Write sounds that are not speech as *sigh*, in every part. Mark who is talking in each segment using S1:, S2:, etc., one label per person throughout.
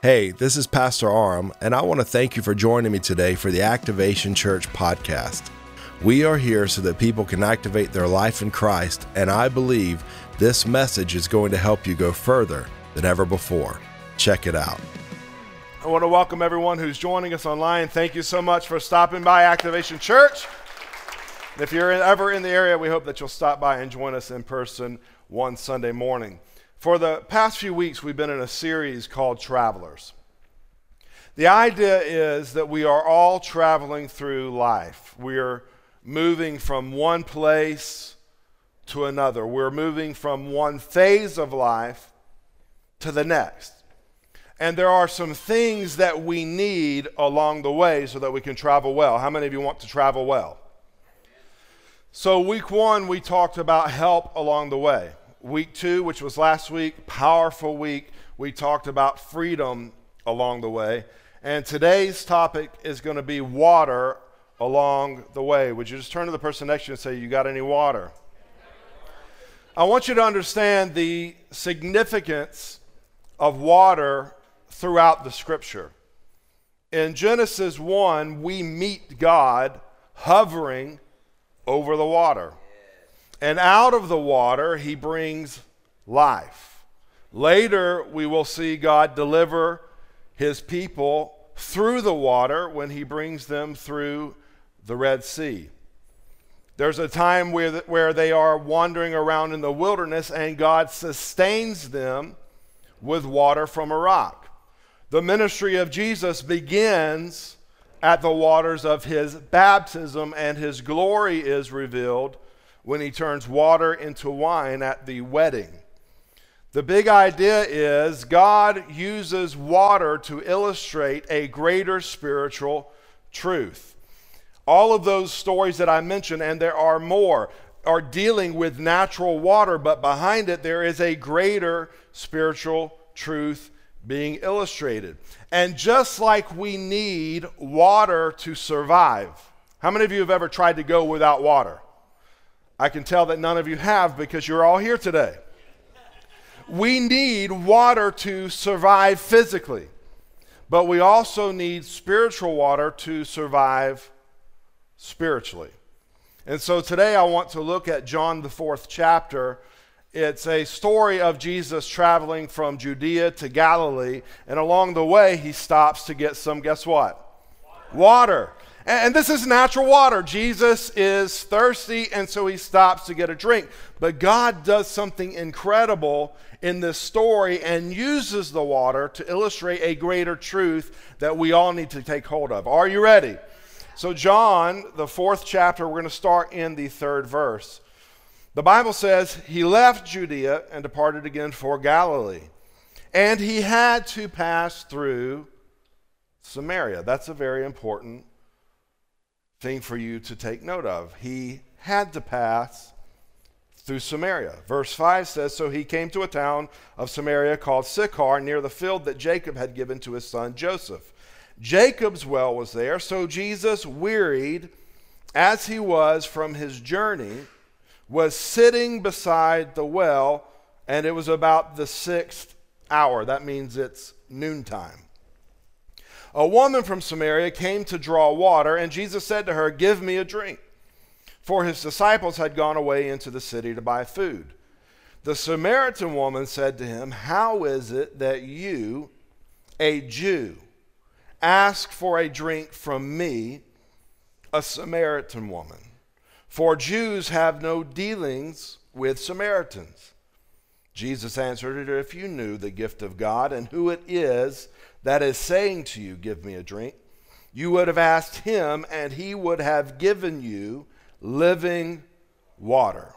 S1: Hey, this is Pastor Aram, and I want to thank you for joining me today for the Activation Church podcast. We are here so that people can activate their life in Christ, and I believe this message is going to help you go further than ever before. Check it out.
S2: I want to welcome everyone who's joining us online. Thank you so much for stopping by Activation Church. If you're ever in the area, we hope that you'll stop by and join us in person one Sunday morning. For the past few weeks, we've been in a series called Travelers. The idea is that we are all traveling through life. We are moving from one place to another. We're moving from one phase of life to the next. And there are some things that we need along the way so that we can travel well. How many of you want to travel well? So, week one, we talked about help along the way week two, which was last week, powerful week. We talked about freedom along the way. And today's topic is going to be water along the way. Would you just turn to the person next to you and say, You got any water? I want you to understand the significance of water throughout the scripture. In Genesis 1, we meet God hovering over the water. And out of the water, he brings life. Later, we will see God deliver his people through the water when he brings them through the Red Sea. There's a time where, they are wandering around in the wilderness and God sustains them with water from a rock. The ministry of Jesus begins at the waters of his baptism, and his glory is revealed when he turns water into wine at the wedding. The big idea is God uses water to illustrate a greater spiritual truth. All of those stories that I mentioned, and there are more, are dealing with natural water, but behind it there is a greater spiritual truth being illustrated. And just like we need water to survive, how many of you have ever tried to go without water? I can tell that none of you have because you're all here today. We need water to survive physically, but we also need spiritual water to survive spiritually. And so today I want to look at John, the fourth chapter. It's a story of Jesus traveling from Judea to Galilee, and along the way, he stops to get some, guess what? Water. water. And this is natural water. Jesus is thirsty, and so he stops to get a drink. But God does something incredible in this story and uses the water to illustrate a greater truth that we all need to take hold of. Are you ready? So, John, the fourth chapter, we're going to start in the third verse. The Bible says, He left Judea and departed again for Galilee. And he had to pass through Samaria. That's a very important thing for you to take note of. He had to pass through Samaria. Verse 5 says So he came to a town of Samaria called Sychar, near the field that Jacob had given to his son Joseph. Jacob's well was there, so Jesus, wearied as he was from his journey, was sitting beside the well, and it was about the sixth hour. That means it's noontime. A woman from Samaria came to draw water, and Jesus said to her, Give me a drink. For his disciples had gone away into the city to buy food. The Samaritan woman said to him, How is it that you, a Jew, ask for a drink from me, a Samaritan woman? For Jews have no dealings with Samaritans. Jesus answered her, If you knew the gift of God and who it is that is saying to you, Give me a drink, you would have asked him, and he would have given you living water.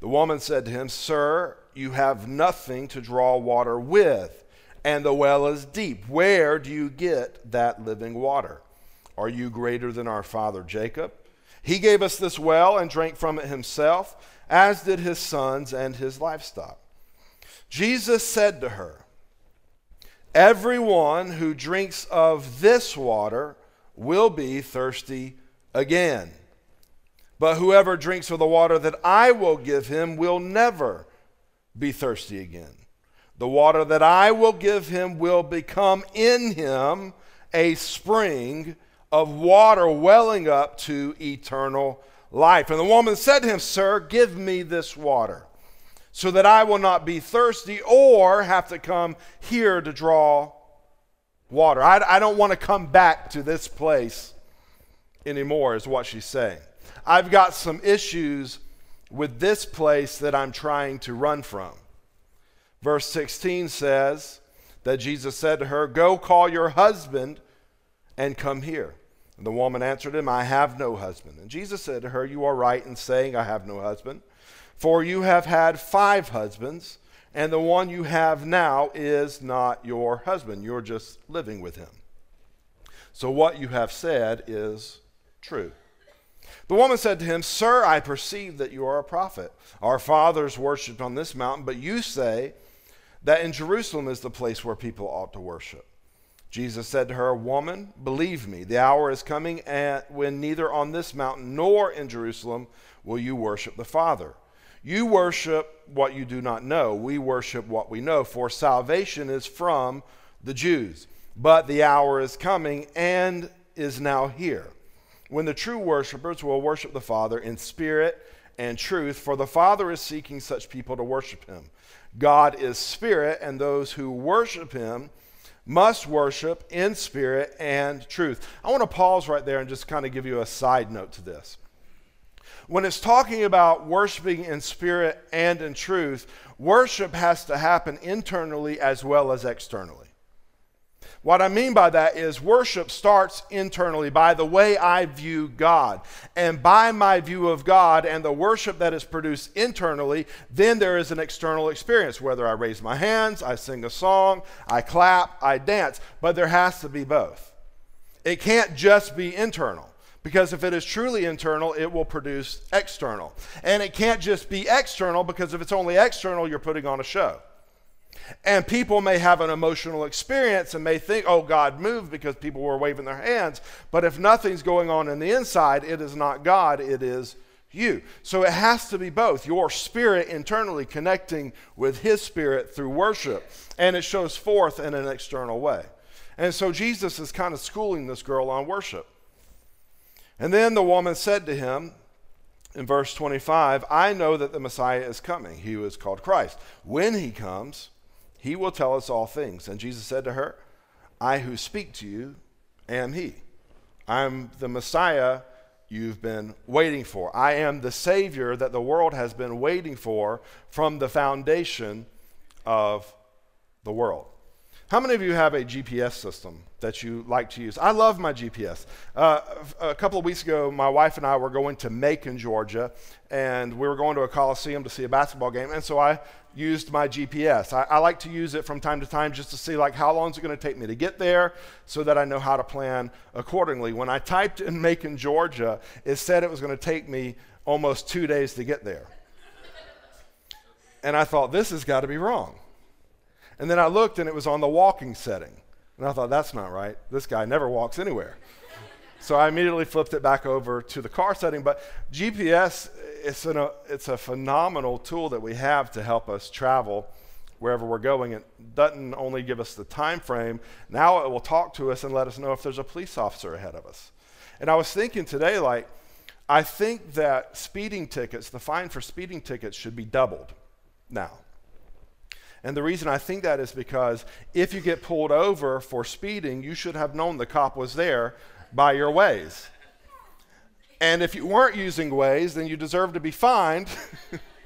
S2: The woman said to him, Sir, you have nothing to draw water with, and the well is deep. Where do you get that living water? Are you greater than our father Jacob? He gave us this well and drank from it himself, as did his sons and his livestock. Jesus said to her, Everyone who drinks of this water will be thirsty again. But whoever drinks of the water that I will give him will never be thirsty again. The water that I will give him will become in him a spring of water welling up to eternal life. And the woman said to him, Sir, give me this water so that I will not be thirsty or have to come here to draw water. I, I don't want to come back to this place anymore, is what she's saying. I've got some issues with this place that I'm trying to run from. Verse 16 says that Jesus said to her, Go call your husband and come here. And the woman answered him, I have no husband. And Jesus said to her, You are right in saying, I have no husband. For you have had five husbands, and the one you have now is not your husband. You're just living with him. So what you have said is true. The woman said to him, Sir, I perceive that you are a prophet. Our fathers worshipped on this mountain, but you say that in Jerusalem is the place where people ought to worship. Jesus said to her, Woman, believe me, the hour is coming when neither on this mountain nor in Jerusalem will you worship the Father. You worship what you do not know. We worship what we know, for salvation is from the Jews. But the hour is coming and is now here when the true worshipers will worship the Father in spirit and truth, for the Father is seeking such people to worship him. God is spirit, and those who worship him must worship in spirit and truth. I want to pause right there and just kind of give you a side note to this. When it's talking about worshiping in spirit and in truth, worship has to happen internally as well as externally. What I mean by that is worship starts internally by the way I view God. And by my view of God and the worship that is produced internally, then there is an external experience. Whether I raise my hands, I sing a song, I clap, I dance, but there has to be both. It can't just be internal. Because if it is truly internal, it will produce external. And it can't just be external because if it's only external, you're putting on a show. And people may have an emotional experience and may think, oh, God moved because people were waving their hands. But if nothing's going on in the inside, it is not God, it is you. So it has to be both your spirit internally connecting with His spirit through worship, and it shows forth in an external way. And so Jesus is kind of schooling this girl on worship. And then the woman said to him, in verse 25, I know that the Messiah is coming. He was called Christ. When he comes, he will tell us all things. And Jesus said to her, I who speak to you am he. I'm the Messiah you've been waiting for. I am the Savior that the world has been waiting for from the foundation of the world. How many of you have a GPS system that you like to use? I love my GPS. Uh, a couple of weeks ago, my wife and I were going to Macon, Georgia, and we were going to a coliseum to see a basketball game. And so I used my GPS. I, I like to use it from time to time just to see like how long is it going to take me to get there, so that I know how to plan accordingly. When I typed in Macon, Georgia, it said it was going to take me almost two days to get there. and I thought this has got to be wrong. And then I looked and it was on the walking setting. And I thought, that's not right. This guy never walks anywhere. *laughs* so I immediately flipped it back over to the car setting. But GPS, it's, an, a, it's a phenomenal tool that we have to help us travel wherever we're going. It doesn't only give us the time frame, now it will talk to us and let us know if there's a police officer ahead of us. And I was thinking today, like, I think that speeding tickets, the fine for speeding tickets, should be doubled now. And the reason I think that is because if you get pulled over for speeding, you should have known the cop was there by your Waze. And if you weren't using Waze, then you deserve to be fined.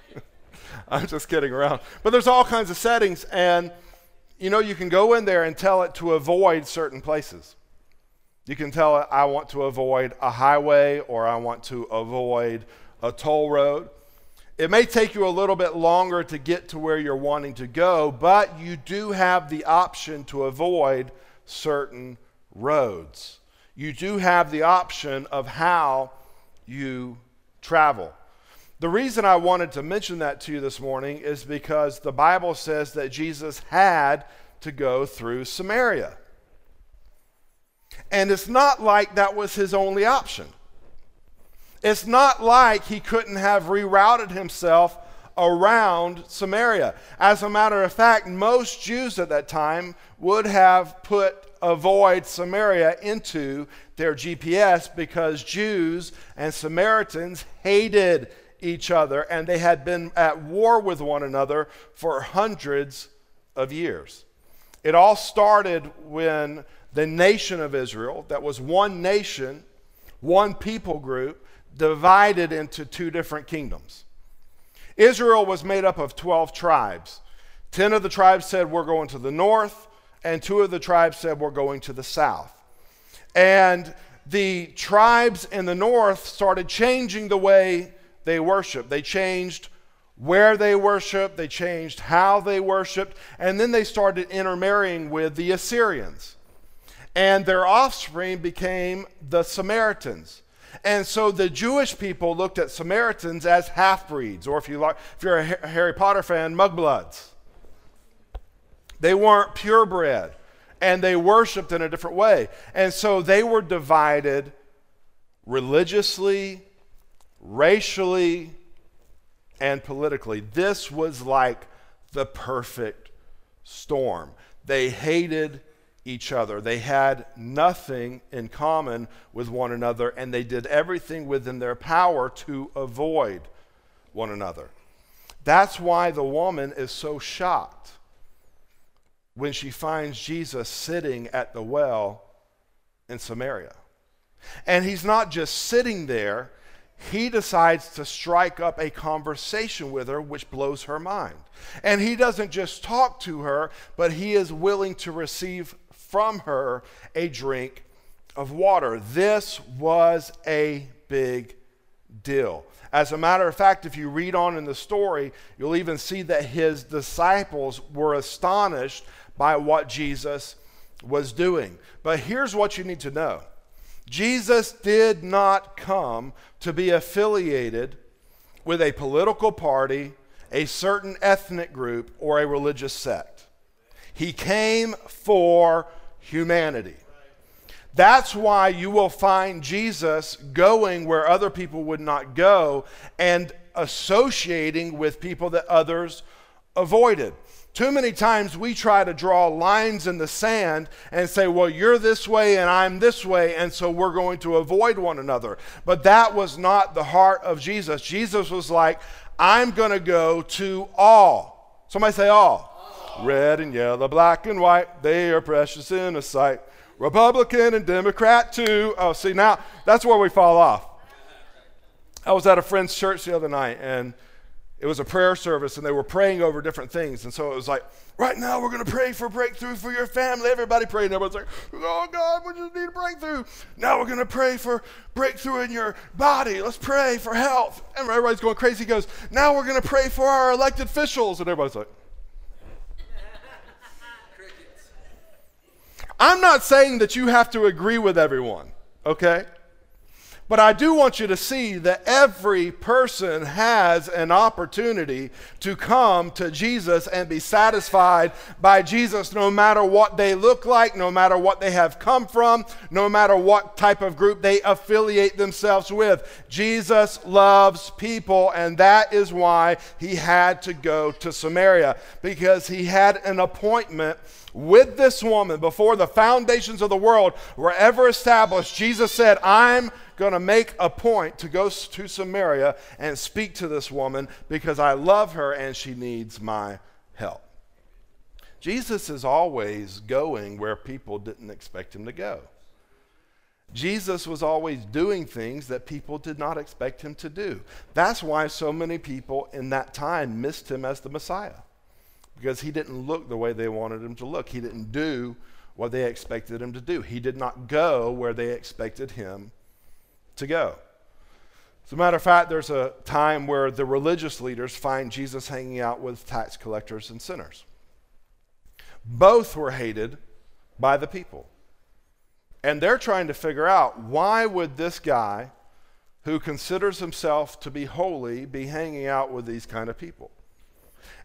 S2: *laughs* I'm just kidding around. But there's all kinds of settings, and you know, you can go in there and tell it to avoid certain places. You can tell it, I want to avoid a highway or I want to avoid a toll road. It may take you a little bit longer to get to where you're wanting to go, but you do have the option to avoid certain roads. You do have the option of how you travel. The reason I wanted to mention that to you this morning is because the Bible says that Jesus had to go through Samaria. And it's not like that was his only option. It's not like he couldn't have rerouted himself around Samaria. As a matter of fact, most Jews at that time would have put avoid Samaria into their GPS because Jews and Samaritans hated each other and they had been at war with one another for hundreds of years. It all started when the nation of Israel, that was one nation, one people group, divided into two different kingdoms. Israel was made up of 12 tribes. 10 of the tribes said, We're going to the north, and two of the tribes said, We're going to the south. And the tribes in the north started changing the way they worshiped. They changed where they worshiped, they changed how they worshiped, and then they started intermarrying with the Assyrians. And their offspring became the Samaritans. And so the Jewish people looked at Samaritans as half breeds, or if, you like, if you're a Harry Potter fan, mudbloods. They weren't purebred, and they worshiped in a different way. And so they were divided religiously, racially, and politically. This was like the perfect storm. They hated each other. They had nothing in common with one another, and they did everything within their power to avoid one another. That's why the woman is so shocked when she finds Jesus sitting at the well in Samaria. And he's not just sitting there, he decides to strike up a conversation with her, which blows her mind. And he doesn't just talk to her, but he is willing to receive from her a drink of water. This was a big deal. As a matter of fact, if you read on in the story, you'll even see that his disciples were astonished by what Jesus was doing. But here's what you need to know Jesus did not come to be affiliated with a political party, a certain ethnic group, or a religious sect. He came for humanity. That's why you will find Jesus going where other people would not go and associating with people that others avoided. Too many times we try to draw lines in the sand and say, well, you're this way and I'm this way, and so we're going to avoid one another. But that was not the heart of Jesus. Jesus was like, I'm going to go to all. Somebody say all. Red and yellow, black and white, they are precious in a sight. Republican and Democrat too. Oh, see, now that's where we fall off. I was at a friend's church the other night, and it was a prayer service and they were praying over different things. And so it was like, right now we're going to pray for breakthrough for your family. Everybody prayed. And everyone's like, oh God, we just need a breakthrough. Now we're going to pray for breakthrough in your body. Let's pray for health. And everybody's going crazy. He goes, now we're going to pray for our elected officials. And everybody's like, I'm not saying that you have to agree with everyone, okay? But I do want you to see that every person has an opportunity to come to Jesus and be satisfied by Jesus no matter what they look like, no matter what they have come from, no matter what type of group they affiliate themselves with. Jesus loves people, and that is why he had to go to Samaria because he had an appointment with this woman before the foundations of the world were ever established. Jesus said, I'm going to make a point to go to Samaria and speak to this woman because I love her and she needs my help. Jesus is always going where people didn't expect him to go. Jesus was always doing things that people did not expect him to do. That's why so many people in that time missed him as the Messiah, because he didn't look the way they wanted him to look. He didn't do what they expected him to do. He did not go where they expected him to go. As a matter of fact, there's a time where the religious leaders find Jesus hanging out with tax collectors and sinners. Both were hated by the people. And they're trying to figure out why would this guy who considers himself to be holy be hanging out with these kind of people?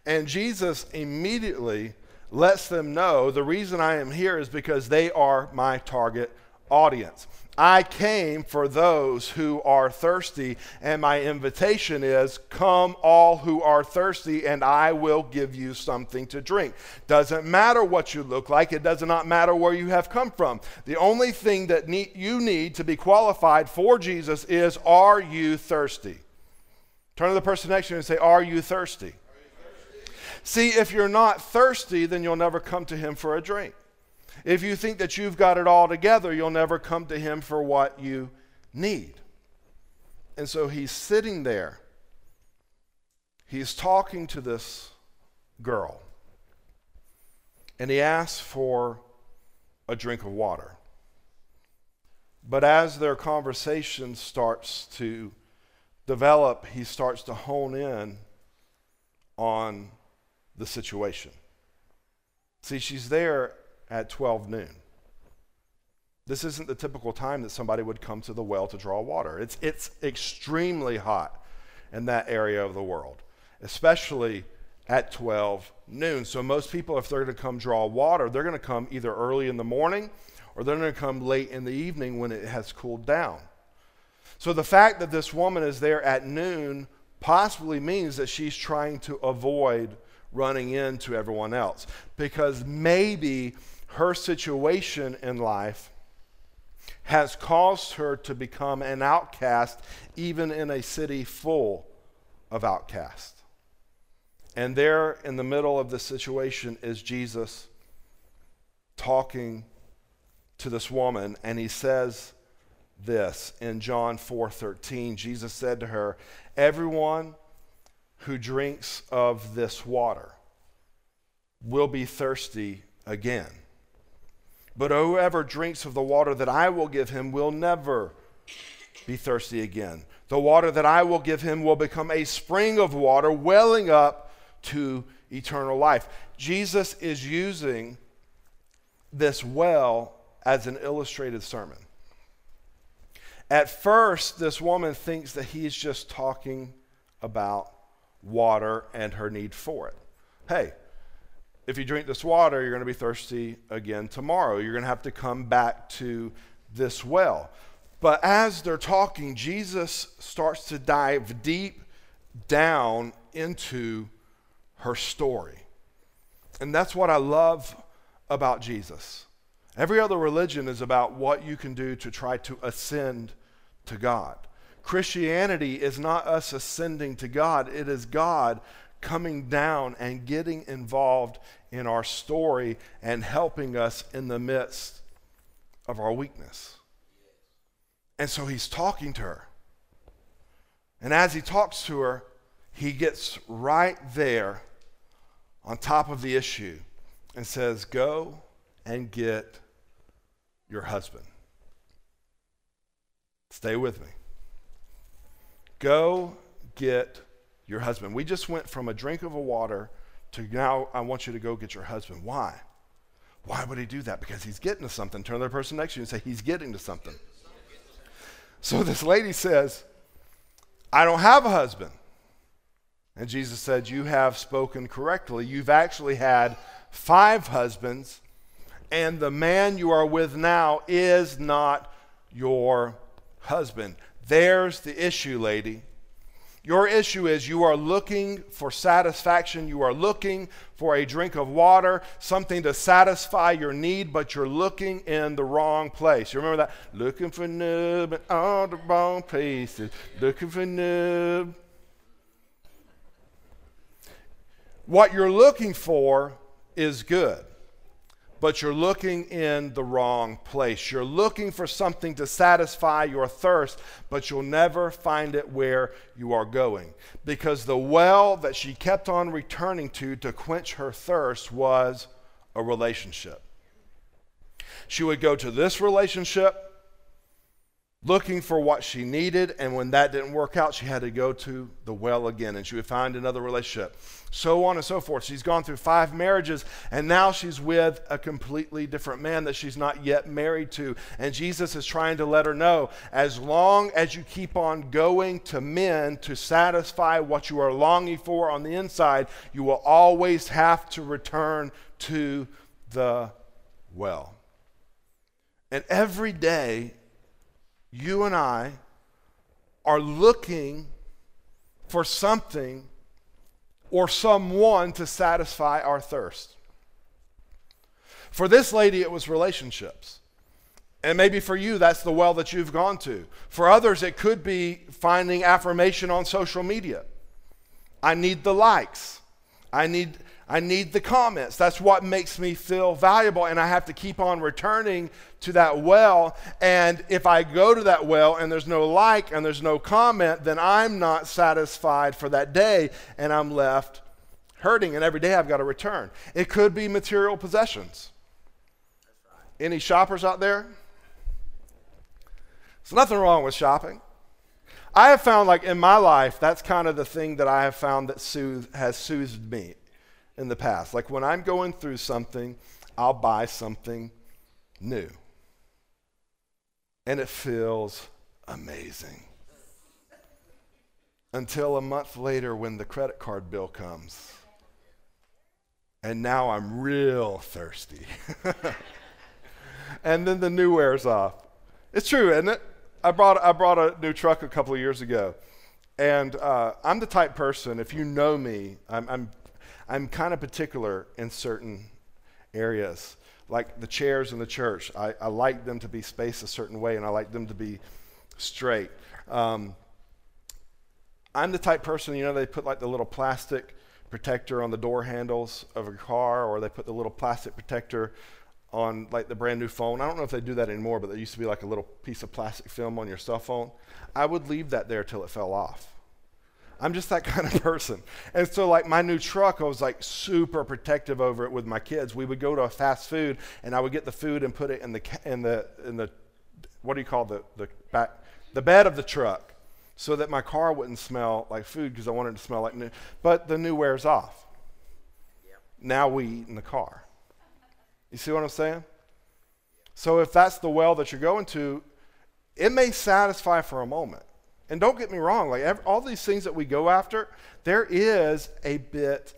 S2: And Jesus immediately lets them know the reason I am here is because they are my target audience. I came for those who are thirsty, and my invitation is come, all who are thirsty, and I will give you something to drink. Doesn't matter what you look like, it does not matter where you have come from. The only thing that need, you need to be qualified for Jesus is are you thirsty? Turn to the person next to you and say, Are you thirsty? See, if you're not thirsty, then you'll never come to him for a drink. If you think that you've got it all together, you'll never come to him for what you need. And so he's sitting there. He's talking to this girl. And he asks for a drink of water. But as their conversation starts to develop, he starts to hone in on the situation. See, she's there at 12 noon. This isn't the typical time that somebody would come to the well to draw water. It's, it's extremely hot in that area of the world, especially at 12 noon. So, most people, if they're going to come draw water, they're going to come either early in the morning or they're going to come late in the evening when it has cooled down. So, the fact that this woman is there at noon possibly means that she's trying to avoid running into everyone else because maybe her situation in life has caused her to become an outcast, even in a city full of outcasts. And there in the middle of the situation is Jesus talking to this woman, and he says this in John 4:13. Jesus said to her, "Everyone who drinks of this water will be thirsty again." But whoever drinks of the water that I will give him will never be thirsty again. The water that I will give him will become a spring of water welling up to eternal life. Jesus is using this well as an illustrated sermon. At first, this woman thinks that he's just talking about water and her need for it. Hey, if you drink this water, you're going to be thirsty again tomorrow. You're going to have to come back to this well. But as they're talking, Jesus starts to dive deep down into her story. And that's what I love about Jesus. Every other religion is about what you can do to try to ascend to God. Christianity is not us ascending to God, it is God coming down and getting involved in our story and helping us in the midst of our weakness. And so he's talking to her. And as he talks to her, he gets right there on top of the issue and says, Go and get your husband. Stay with me. Go get your husband. We just went from a drink of a water to now I want you to go get your husband. Why? Why would he do that? Because he's getting to something. Turn to the person next to you and say, He's getting to something. So this lady says, I don't have a husband. And Jesus said, You have spoken correctly. You've actually had five husbands, and the man you are with now is not your husband. There's the issue, lady. Your issue is you are looking for satisfaction. You are looking for a drink of water, something to satisfy your need, but you're looking in the wrong place. You remember that? Looking for nub in all the wrong places. Looking for nub. What you're looking for is good but you're looking in the wrong place. You're looking for something to satisfy your thirst, but you'll never find it where you are going. Because the well that she kept on returning to to quench her thirst was a relationship. She would go to this relationship looking for what she needed, and when that didn't work out, she had to go to the well again and she would find another relationship. So on and so forth. She's gone through five marriages, and now she's with a completely different man that she's not yet married to. And Jesus is trying to let her know as long as you keep on going to men to satisfy what you are longing for on the inside, you will always have to return to the well. And every day, you and I are looking for something or someone to satisfy our thirst. For this lady, it was relationships. And maybe for you, that's the well that you've gone to. For others, it could be finding affirmation on social media. I need the likes. I need, I need the comments. That's what makes me feel valuable. And I have to keep on returning to that well. And if I go to that well and there's no like and there's no comment, then I'm not satisfied for that day and I'm left hurting. And every day I've got to return. It could be material possessions. Any shoppers out there? There's nothing wrong with shopping. I have found, like in my life, that's kind of the thing that I have found that soothe, has soothed me in the past. Like when I'm going through something, I'll buy something new. And it feels amazing. Until a month later when the credit card bill comes. And now I'm real thirsty. *laughs* and then the new wears off. It's true, isn't it? I brought, I brought a new truck a couple of years ago. And uh, I'm the type person, if you know me, I'm, I'm, I'm kind of particular in certain areas. Like the chairs in the church, I, I like them to be spaced a certain way and I like them to be straight. Um, I'm the type person, you know, they put like the little plastic protector on the door handles of a car, or they put the little plastic protector on like the brand new phone. I don't know if they do that anymore, but there used to be like a little piece of plastic film on your cell phone. I would leave that there till it fell off. I'm just that *laughs* kind of person. And so, like my new truck, I was like super protective over it with my kids. We would go to a fast food, and I would get the food and put it in the in the in the what do you call the the back the bed of the truck, so that my car wouldn't smell like food because I wanted to smell like new. But the new wears off. Yep. Now we eat in the car. You see what I'm saying? So if that's the well that you're going to, it may satisfy for a moment. And don't get me wrong, like every, all these things that we go after, there is a bit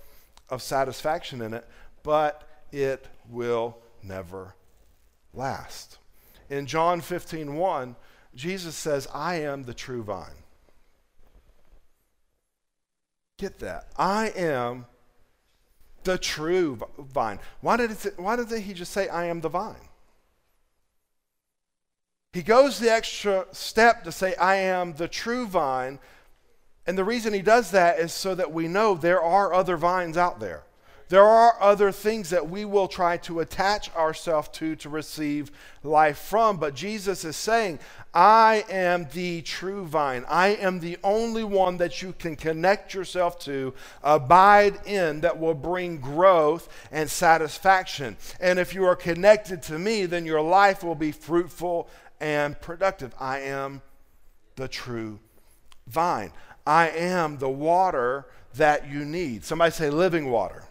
S2: of satisfaction in it, but it will never last. In John 15, 1, Jesus says, I am the true vine. Get that. I am the true vine. Why, did it, why didn't he just say, I am the vine? He goes the extra step to say, I am the true vine. And the reason he does that is so that we know there are other vines out there. There are other things that we will try to attach ourselves to to receive life from. But Jesus is saying, I am the true vine. I am the only one that you can connect yourself to, abide in, that will bring growth and satisfaction. And if you are connected to me, then your life will be fruitful and productive. I am the true vine. I am the water that you need. Somebody say living water.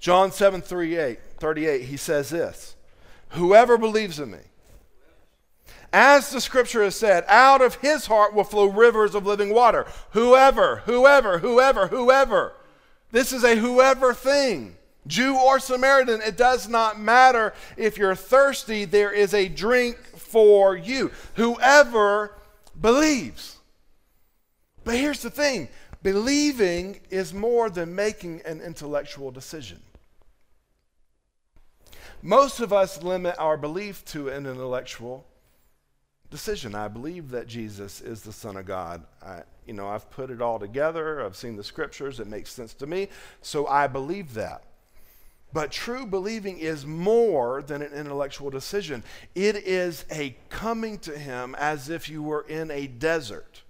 S2: John 7 38, 38, he says this Whoever believes in me, as the scripture has said, out of his heart will flow rivers of living water. Whoever, whoever, whoever, whoever. This is a whoever thing. Jew or Samaritan, it does not matter. If you're thirsty, there is a drink for you. Whoever believes. But here's the thing believing is more than making an intellectual decision. Most of us limit our belief to an intellectual decision. I believe that Jesus is the Son of God. I, you know, I've put it all together. I've seen the scriptures. It makes sense to me. So I believe that. But true believing is more than an intellectual decision. It is a coming to Him as if you were in a desert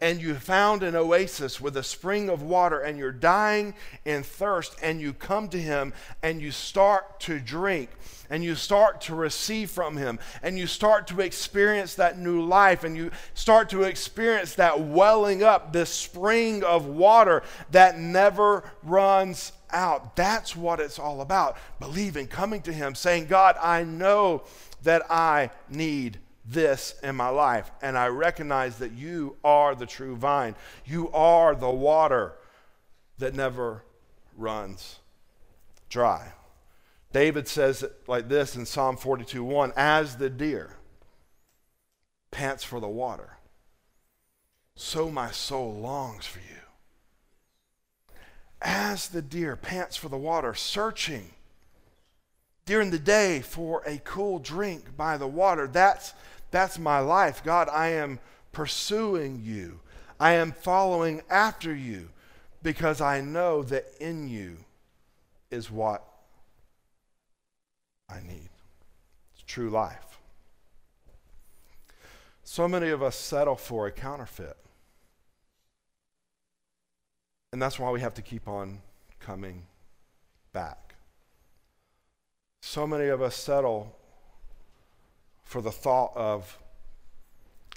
S2: and you found an oasis with a spring of water and you're dying in thirst and you come to him and you start to drink and you start to receive from him and you start to experience that new life and you start to experience that welling up this spring of water that never runs out that's what it's all about believing coming to him saying god i know that i need this in my life. And I recognize that you are the true vine. You are the water that never runs dry. David says it like this in Psalm 42 1 As the deer pants for the water, so my soul longs for you. As the deer pants for the water, searching during the day for a cool drink by the water. That's, that's my life. God, I am pursuing you. I am following after you because I know that in you is what I need. It's true life. So many of us settle for a counterfeit. And that's why we have to keep on coming back. So many of us settle for the thought of,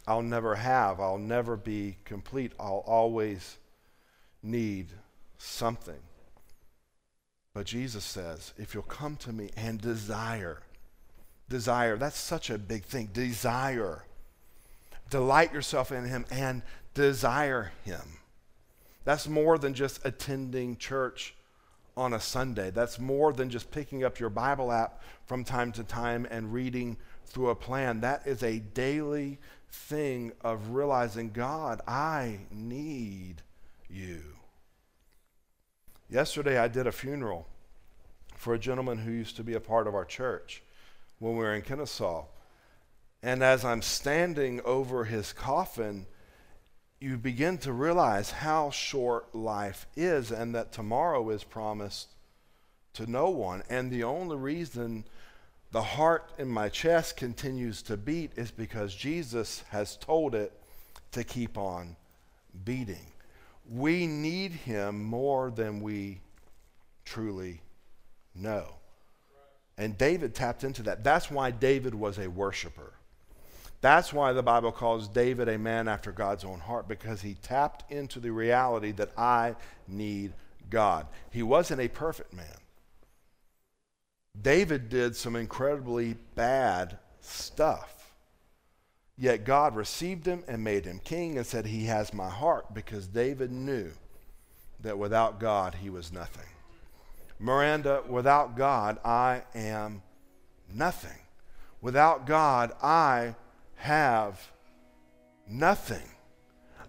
S2: I'll never have, I'll never be complete, I'll always need something. But Jesus says, if you'll come to me and desire, desire, that's such a big thing. Desire. Delight yourself in Him and desire Him. That's more than just attending church on a Sunday. That's more than just picking up your Bible app from time to time and reading through a plan. That is a daily thing of realizing, God, I need you. Yesterday, I did a funeral for a gentleman who used to be a part of our church when we were in Kennesaw. And as I'm standing over his coffin, you begin to realize how short life is and that tomorrow is promised to no one. And the only reason the heart in my chest continues to beat is because Jesus has told it to keep on beating. We need him more than we truly know. And David tapped into that. That's why David was a worshiper. That's why the Bible calls David a man after God's own heart, because he tapped into the reality that I need God. He wasn't a perfect man. David did some incredibly bad stuff. Yet God received him and made him king and said, He has my heart because David knew that without God he was nothing. Miranda, without God I am nothing. Without God I have nothing.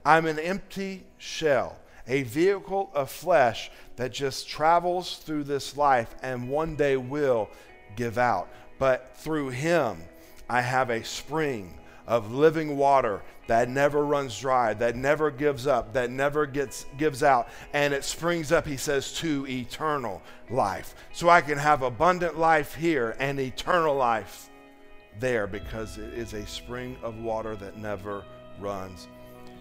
S2: I'm an empty shell, a vehicle of flesh that just travels through this life and one day will give out. But through him, I have a spring of living water that never runs dry, that never gives up, that never gets gives out, and it springs up, he says, to eternal life. So I can have abundant life here and eternal life there because it is a spring of water that never runs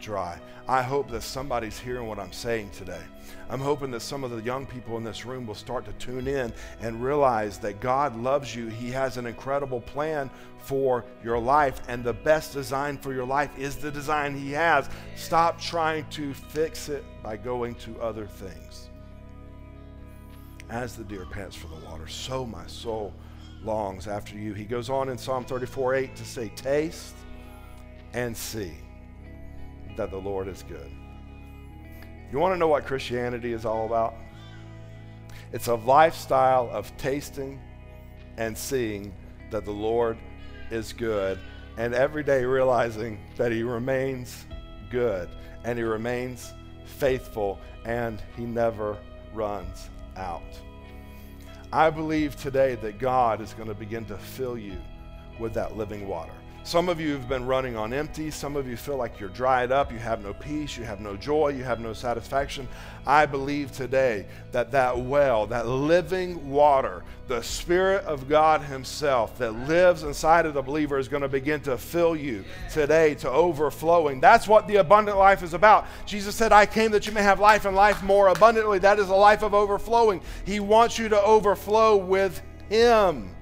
S2: dry. I hope that somebody's hearing what I'm saying today. I'm hoping that some of the young people in this room will start to tune in and realize that God loves you. He has an incredible plan for your life, and the best design for your life is the design He has. Stop trying to fix it by going to other things. As the deer pants for the water, so my soul longs after you. He goes on in Psalm 34 8 to say, Taste and see that the Lord is good. You want to know what Christianity is all about? It's a lifestyle of tasting and seeing that the Lord is good and every day realizing that He remains good and He remains faithful and He never runs out. I believe today that God is going to begin to fill you with that living water. Some of you have been running on empty. Some of you feel like you're dried up. You have no peace. You have no joy. You have no satisfaction. I believe today that that well, that living water, the Spirit of God Himself that lives inside of the believer is going to begin to fill you today to overflowing. That's what the abundant life is about. Jesus said, I came that you may have life and life more abundantly. That is a life of overflowing. He wants you to overflow with Him.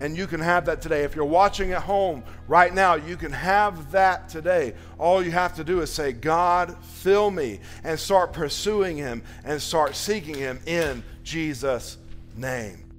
S2: And you can have that today. If you're watching at home right now, you can have that today. All you have to do is say, God, fill me, and start pursuing Him and start seeking Him in Jesus' name.